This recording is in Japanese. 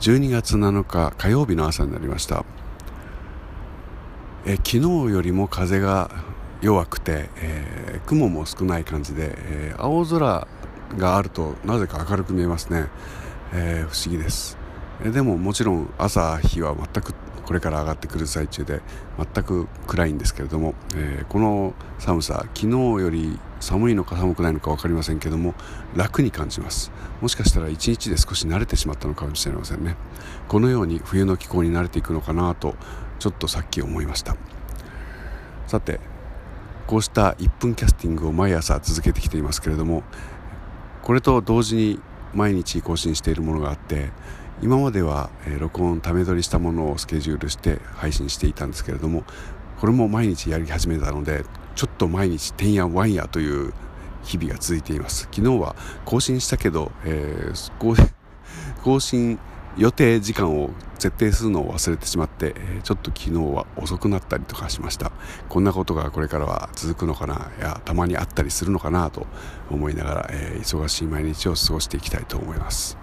12月7日火曜日の朝になりました。え昨日よりも風が弱くて、えー、雲も少ない感じで、えー、青空があるとなぜか明るく見えますね、えー、不思議です、えでももちろん朝日は全くこれから上がってくる最中で全く暗いんですけれども、えこの寒さ昨日より寒いのか寒くないのか分かりませんけども楽に感じます。もしかしたら一日で少し慣れてしまったのかもしれませんね。このように冬の気候に慣れていくのかなとちょっとさっき思いました。さてこうした1分キャスティングを毎朝続けてきていますけれどもこれと同時に毎日更新しているものがあって今までは、え録音ため撮りしたものをスケジュールして配信していたんですけれどもこれも毎日やり始めたのでちょっと毎日てんやわんやという日々が続いています。昨日は更新したけど、えー、更 新予定時間を設定するのを忘れてしまって、ちょっと昨日は遅くなったりとかしました。こんなことがこれからは続くのかないやたまにあったりするのかなと思いながら、えー、忙しい毎日を過ごしていきたいと思います。